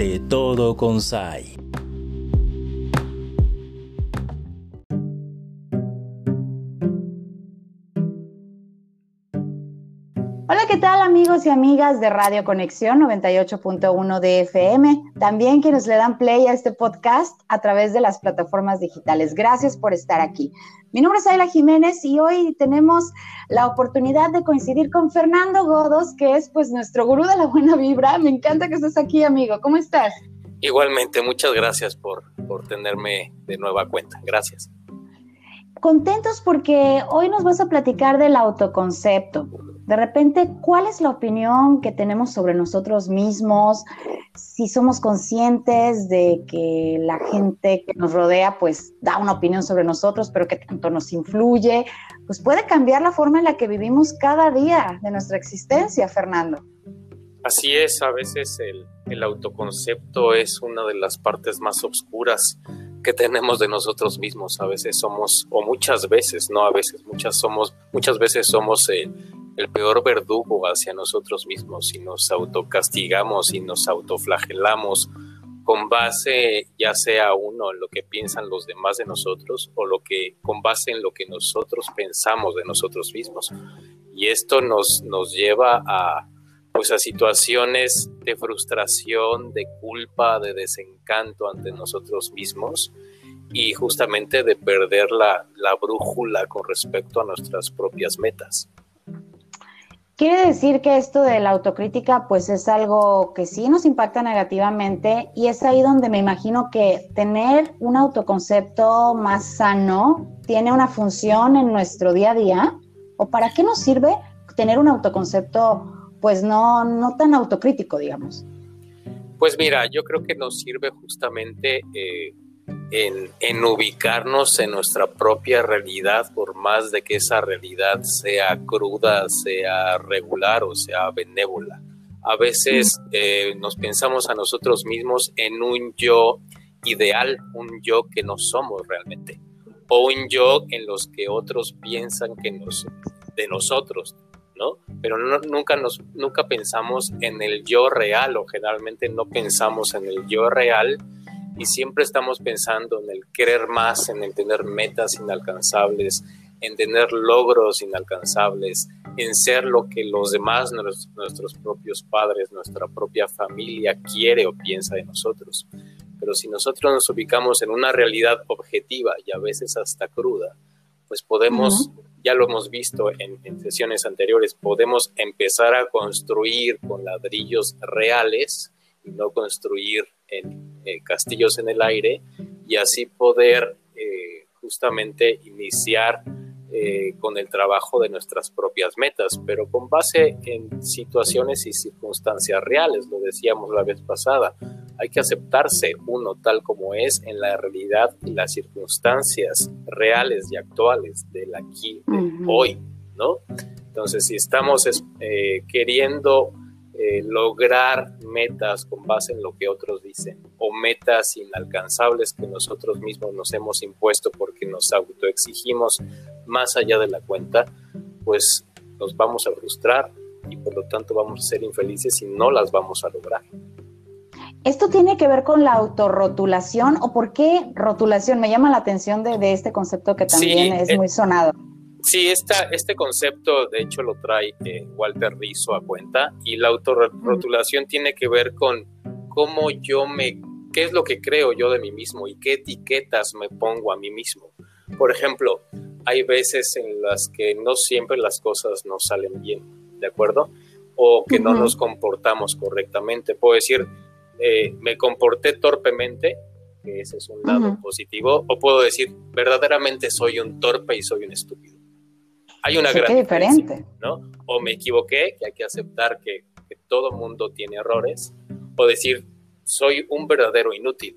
de Todo con ¿qué tal amigos y amigas de Radio Conexión 98.1 de FM? También quienes le dan play a este podcast a través de las plataformas digitales. Gracias por estar aquí. Mi nombre es Ayla Jiménez y hoy tenemos la oportunidad de coincidir con Fernando Godos, que es pues nuestro gurú de la buena vibra. Me encanta que estés aquí, amigo. ¿Cómo estás? Igualmente, muchas gracias por, por tenerme de nueva cuenta. Gracias. Contentos porque hoy nos vas a platicar del autoconcepto de repente, ¿cuál es la opinión que tenemos sobre nosotros mismos? Si somos conscientes de que la gente que nos rodea pues da una opinión sobre nosotros, pero que tanto nos influye, pues puede cambiar la forma en la que vivimos cada día de nuestra existencia, Fernando. Así es, a veces el, autoconcepto es una de las partes más oscuras que tenemos de nosotros mismos. A veces somos, o muchas veces, no a veces, muchas somos, muchas veces somos eh, el peor verdugo hacia nosotros mismos y nos autocastigamos y nos autoflagelamos con base ya sea uno en lo que piensan los demás de nosotros o lo que con base en lo que nosotros pensamos de nosotros mismos. Y esto nos, nos lleva a pues a situaciones de frustración, de culpa, de desencanto ante nosotros mismos y justamente de perder la, la brújula con respecto a nuestras propias metas. Quiere decir que esto de la autocrítica pues es algo que sí nos impacta negativamente y es ahí donde me imagino que tener un autoconcepto más sano tiene una función en nuestro día a día o para qué nos sirve tener un autoconcepto pues no, no tan autocrítico, digamos. Pues mira, yo creo que nos sirve justamente eh, en, ubicarnos en nuestra propia realidad, por más de que esa realidad sea cruda, sea regular o sea benévola. A veces eh, nos pensamos a nosotros mismos en un yo ideal, un yo que no somos realmente, o un yo en los que otros piensan que nos, de nosotros, ¿no? Pero nunca, nunca pensamos en el yo real o generalmente no pensamos en el yo real y siempre estamos pensando en el querer más, en el tener metas inalcanzables, en tener logros inalcanzables, en ser lo que los demás, nuestros, propios padres, nuestra propia familia quiere o piensa de nosotros. Pero si nosotros nos ubicamos en una realidad objetiva y a veces hasta cruda, pues podemos, ya lo hemos visto en, en sesiones anteriores, podemos empezar a construir con ladrillos reales no construir en eh, castillos en el aire y así poder eh, justamente iniciar eh, con el trabajo de nuestras propias metas, pero con base en situaciones y circunstancias reales, lo decíamos la vez pasada. Hay que aceptarse uno tal como es en la realidad y las circunstancias reales y actuales del aquí, del hoy, ¿no? Entonces, si estamos queriendo eh, lograr metas con base en lo que otros dicen o metas inalcanzables que nosotros mismos nos hemos impuesto porque nos autoexigimos más allá de la cuenta, pues nos vamos a frustrar y por lo tanto vamos a ser infelices y no las vamos a lograr. ¿Esto tiene que ver con la autorrotulación o por qué rotulación? Me llama la atención de, este concepto que también es eh, muy sonado. Sí, esta, este concepto de hecho lo trae eh, Walter Rizzo a cuenta y la autorrotulación tiene que ver con cómo yo me, qué es lo que creo yo de mí mismo y qué etiquetas me pongo a mí mismo. Por ejemplo, hay veces en las que no siempre las cosas nos salen bien, ¿de acuerdo? O que no nos comportamos correctamente. Puedo decir, eh, me comporté torpemente, que ese es un lado positivo, o puedo decir, verdaderamente soy un torpe y soy un estúpido. Hay una gran diferente. ¿no? O me equivoqué, que hay que aceptar que, que todo mundo tiene errores, o decir, soy un verdadero inútil.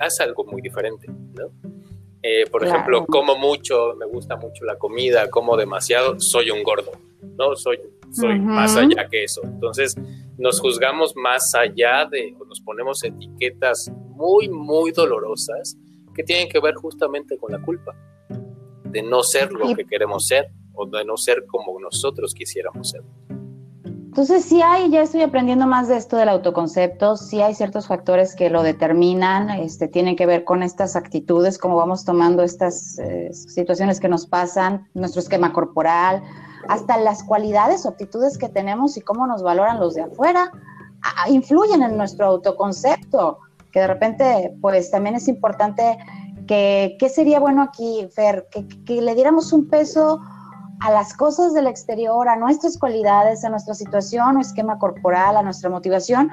Es algo muy diferente, ¿no? Eh, por ejemplo, como mucho, me gusta mucho la comida, como demasiado, soy un gordo, ¿no? Soy, soy más allá que eso. Entonces, nos juzgamos más allá de, o nos ponemos etiquetas muy, muy dolorosas que tienen que ver justamente con la culpa, de no ser lo que queremos ser o de no ser como nosotros quisiéramos ser. Entonces sí hay, ya estoy aprendiendo más de esto del autoconcepto, sí hay ciertos factores que lo determinan, este, tienen que ver con estas actitudes, cómo vamos tomando estas eh, situaciones que nos pasan, nuestro esquema corporal, hasta las cualidades o actitudes que tenemos y cómo nos valoran los de afuera, influyen en nuestro autoconcepto, que de repente pues también es importante que, ¿qué sería bueno aquí, Fer? Que, que le diéramos un peso a las cosas del exterior, a nuestras cualidades, a nuestra situación o esquema corporal, a nuestra motivación,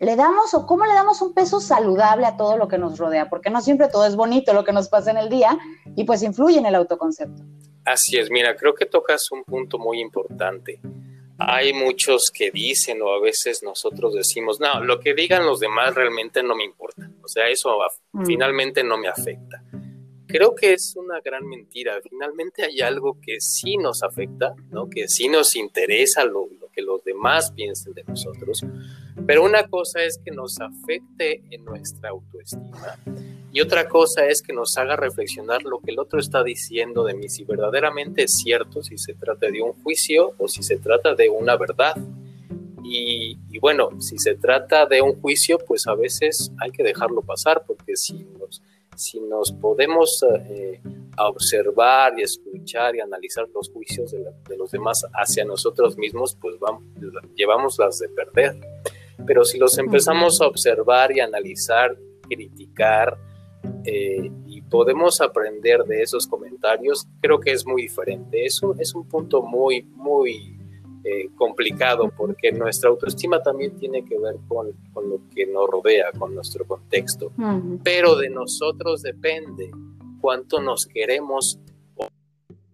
le damos o cómo le damos un peso saludable a todo lo que nos rodea, porque no siempre todo es bonito lo que nos pasa en el día y pues influye en el autoconcepto. Así es, mira, creo que tocas un punto muy importante. Hay muchos que dicen o a veces nosotros decimos, no, lo que digan los demás realmente no me importa, o sea, eso mm. finalmente no me afecta creo que es una gran mentira. Finalmente hay algo que sí nos afecta, ¿no? que sí nos interesa lo, que los demás piensen de nosotros, pero una cosa es que nos afecte en nuestra autoestima y otra cosa es que nos haga reflexionar lo que el otro está diciendo de mí, si verdaderamente es cierto, si se trata de un juicio o si se trata de una verdad. Y, y, bueno, si se trata de un juicio, pues a veces hay que dejarlo pasar, porque si si nos podemos eh, observar y escuchar y analizar los juicios de, los demás hacia nosotros mismos, pues vamos, llevamos las de perder. Pero si los empezamos a observar y analizar, criticar, eh, y podemos aprender de esos comentarios, creo que es muy diferente. Eso es un punto muy, muy eh, complicado porque nuestra autoestima también tiene que ver con, con lo que nos rodea, con nuestro contexto. Pero de nosotros depende cuánto nos queremos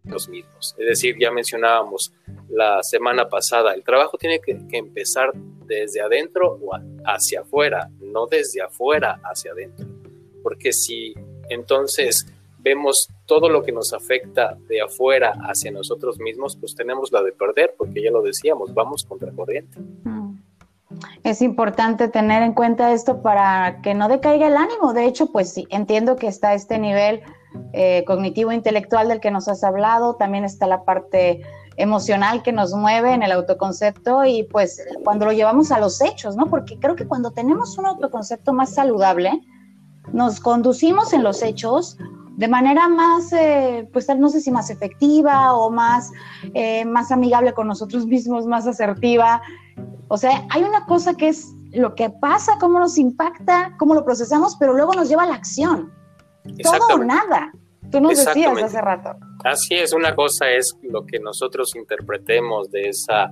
los mismos. Es decir, ya mencionábamos la semana pasada, el trabajo tiene que, que empezar desde adentro o hacia afuera, no desde afuera hacia adentro. Porque si entonces vemos todo lo que nos afecta de afuera hacia nosotros mismos, pues tenemos la de perder, porque ya lo decíamos, vamos contra corriente. Mm. Es importante tener en cuenta esto para que no decaiga el ánimo. De hecho, pues sí, entiendo que está este nivel eh, cognitivo intelectual del que nos has hablado, también está la parte emocional que nos mueve en el autoconcepto y pues cuando lo llevamos a los hechos, ¿no? Porque creo que cuando tenemos un autoconcepto más saludable, nos conducimos en los hechos de manera más, eh, pues no sé si más efectiva o más, eh, más amigable con nosotros mismos, más asertiva. O sea, hay una cosa que es lo que pasa, cómo nos impacta, cómo lo procesamos, pero luego nos lleva a la acción. Todo o nada. Tú nos decías hace rato. Así es, una cosa es lo que nosotros interpretemos de esa,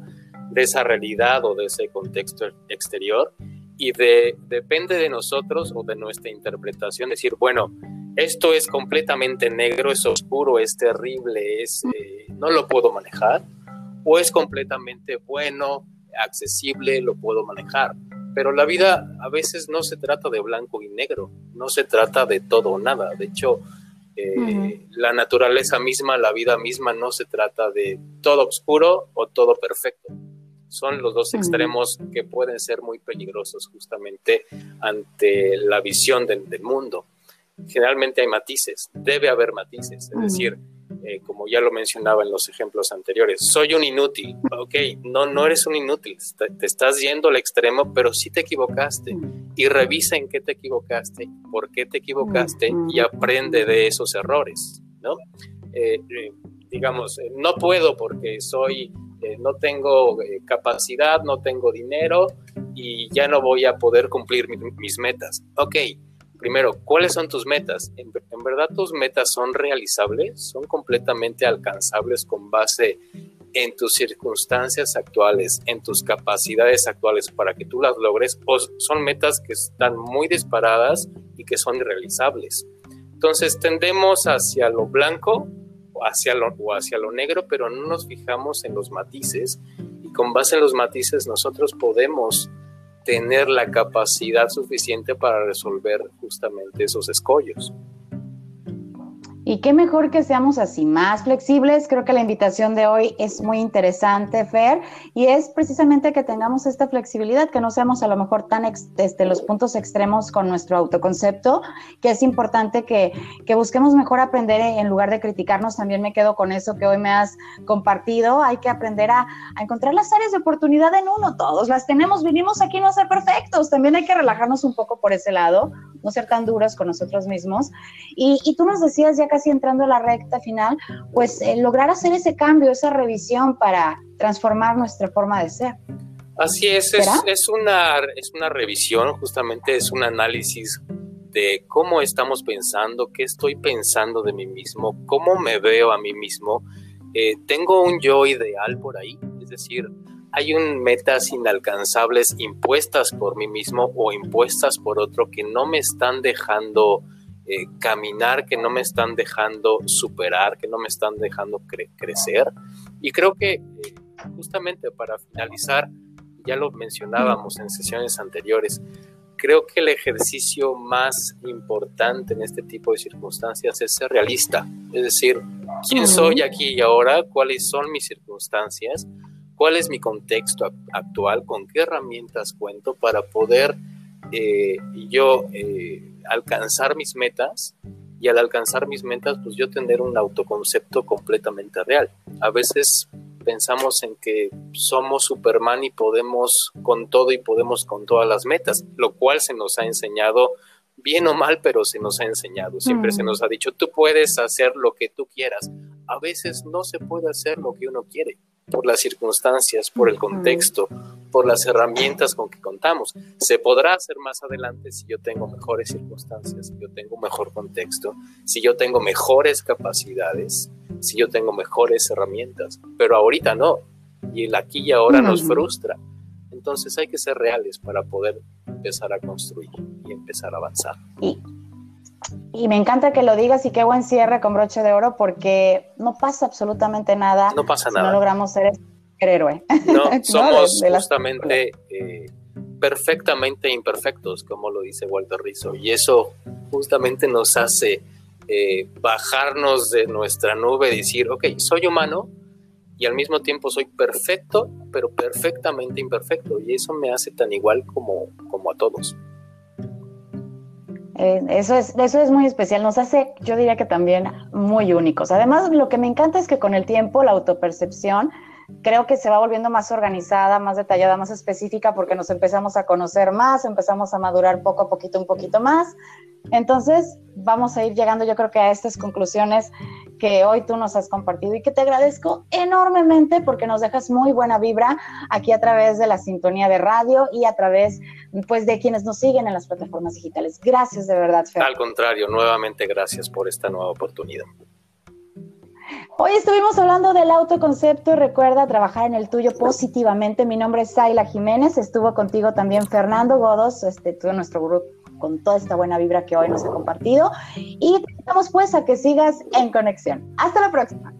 de esa realidad o de ese contexto exterior y de, depende de nosotros o de nuestra interpretación decir, bueno, esto es completamente negro, es oscuro, es terrible, es, eh, no lo puedo manejar, o es completamente bueno, accesible, lo puedo manejar. Pero la vida a veces no se trata de blanco y negro, no se trata de todo o nada. De hecho, eh, la naturaleza misma, la vida misma, no se trata de todo oscuro o todo perfecto. Son los dos extremos que pueden ser muy peligrosos justamente ante la visión del mundo generalmente hay matices, debe haber matices, es decir, eh, como ya lo mencionaba en los ejemplos anteriores, soy un inútil, ok, no, no eres un inútil, te, estás yendo al extremo, pero sí te equivocaste y revisa en qué te equivocaste, por qué te equivocaste y aprende de esos errores, ¿no? Eh, eh, digamos, no puedo porque soy, no tengo capacidad, no tengo dinero y ya no voy a poder cumplir mis metas. Ok, primero, ¿cuáles son tus metas? ¿En, verdad tus metas son realizables? ¿Son completamente alcanzables con base en tus circunstancias actuales, en tus capacidades actuales para que tú las logres? ¿O son metas que están muy disparadas y que son irrealizables? Entonces tendemos hacia lo blanco hacia lo, o hacia lo negro, pero no nos fijamos en los matices y con base en los matices nosotros podemos tener la capacidad suficiente para resolver justamente esos escollos. Y qué mejor que seamos así, más flexibles. Creo que la invitación de hoy es muy interesante, Fer, y es precisamente que tengamos esta flexibilidad, que no seamos a lo mejor tan desde los puntos extremos con nuestro autoconcepto, que es importante que, que busquemos mejor aprender en lugar de criticarnos. También me quedo con eso que hoy me has compartido. Hay que aprender a, a encontrar las áreas de oportunidad en uno. Todos las tenemos, vinimos aquí no a ser perfectos. También hay que relajarnos un poco por ese lado, no ser tan duros con nosotros mismos. Y, y tú nos decías ya casi entrando a la recta final, pues eh, lograr hacer ese cambio, esa revisión para transformar nuestra forma de ser. Así es, es, es, una, es una revisión, justamente es un análisis de cómo estamos pensando, qué estoy pensando de mí mismo, cómo me veo a mí mismo. Eh, tengo un yo ideal por ahí, es decir, hay un metas inalcanzables impuestas por mí mismo o impuestas por otro que no me están dejando eh, caminar, que no me están dejando superar, que no me están dejando crecer. Y creo que eh, justamente para finalizar, ya lo mencionábamos en sesiones anteriores, creo que el ejercicio más importante en este tipo de circunstancias es ser realista, es decir, quién soy aquí y ahora, cuáles son mis circunstancias, cuál es mi contexto actual, con qué herramientas cuento para poder eh, yo alcanzar mis metas y al alcanzar mis metas, pues yo tener un autoconcepto completamente real. A veces pensamos en que somos Superman y podemos con todo y podemos con todas las metas, lo cual se nos ha enseñado bien o mal, pero se nos ha enseñado. Siempre se nos ha dicho, tú puedes hacer lo que tú quieras. A veces no se puede hacer lo que uno quiere por las circunstancias, por el contexto, por las herramientas con que contamos. Se podrá hacer más adelante si yo tengo mejores circunstancias, si yo tengo mejor contexto, si yo tengo mejores capacidades, si yo tengo mejores herramientas, pero ahorita no. Y el aquí y ahora nos frustra. Entonces hay que ser reales para poder empezar a construir y empezar a avanzar. Y me encanta que lo digas y qué buen cierre con broche de oro porque no pasa absolutamente nada. No pasa si nada. No logramos ser héroe. No, somos justamente eh, perfectamente imperfectos, como lo dice Walter Rizzo. Y eso justamente nos hace eh, bajarnos de nuestra nube y decir, ok, soy humano y al mismo tiempo soy perfecto, pero perfectamente imperfecto. Y eso me hace tan igual como, como a todos. Eh, eso, es, eso es muy especial, nos hace, yo diría que también muy únicos. Además, lo que me encanta es que con el tiempo la autopercepción creo que se va volviendo más organizada, más detallada, más específica, porque nos empezamos a conocer más, empezamos a madurar poco a poquito, un poquito más. Entonces, vamos a ir llegando, yo creo que a estas conclusiones que hoy tú nos has compartido y que te agradezco enormemente porque nos dejas muy buena vibra aquí a través de la sintonía de radio y a través pues de quienes nos siguen en las plataformas digitales. Gracias de verdad, Fer. Al contrario, nuevamente gracias por esta nueva oportunidad. Hoy estuvimos hablando del autoconcepto. Recuerda trabajar en el tuyo positivamente. Mi nombre es Zayla Jiménez. Estuvo contigo también Fernando Godos, este, todo nuestro grupo con toda esta buena vibra que hoy nos ha compartido. Y te invitamos pues a que sigas en conexión. Hasta la próxima.